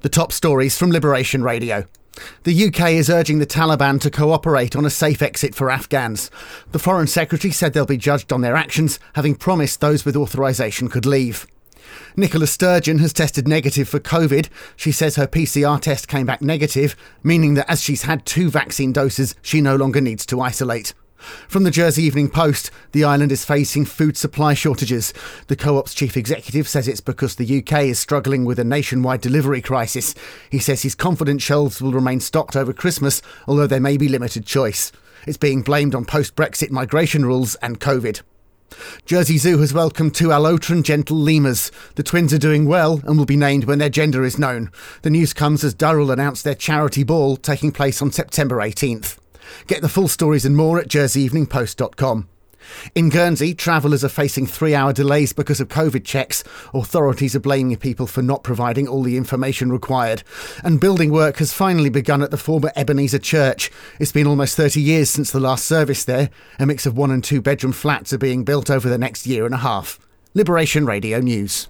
The top stories from Liberation Radio. The UK is urging the Taliban to cooperate on a safe exit for Afghans. The Foreign Secretary said they'll be judged on their actions, having promised those with authorisation could leave. Nicola Sturgeon has tested negative for COVID. She says her PCR test came back negative, meaning that as she's had two vaccine doses, she no longer needs to isolate. From the Jersey Evening Post, the island is facing food supply shortages. The co op's chief executive says it's because the UK is struggling with a nationwide delivery crisis. He says he's confident shelves will remain stocked over Christmas, although there may be limited choice. It's being blamed on post Brexit migration rules and COVID. Jersey Zoo has welcomed two Alaotran gentle lemurs. The twins are doing well and will be named when their gender is known. The news comes as Durrell announced their charity ball taking place on September 18th. Get the full stories and more at jerseyeveningpost.com. In Guernsey, travellers are facing three hour delays because of COVID checks. Authorities are blaming people for not providing all the information required. And building work has finally begun at the former Ebenezer Church. It's been almost 30 years since the last service there. A mix of one and two bedroom flats are being built over the next year and a half. Liberation Radio News.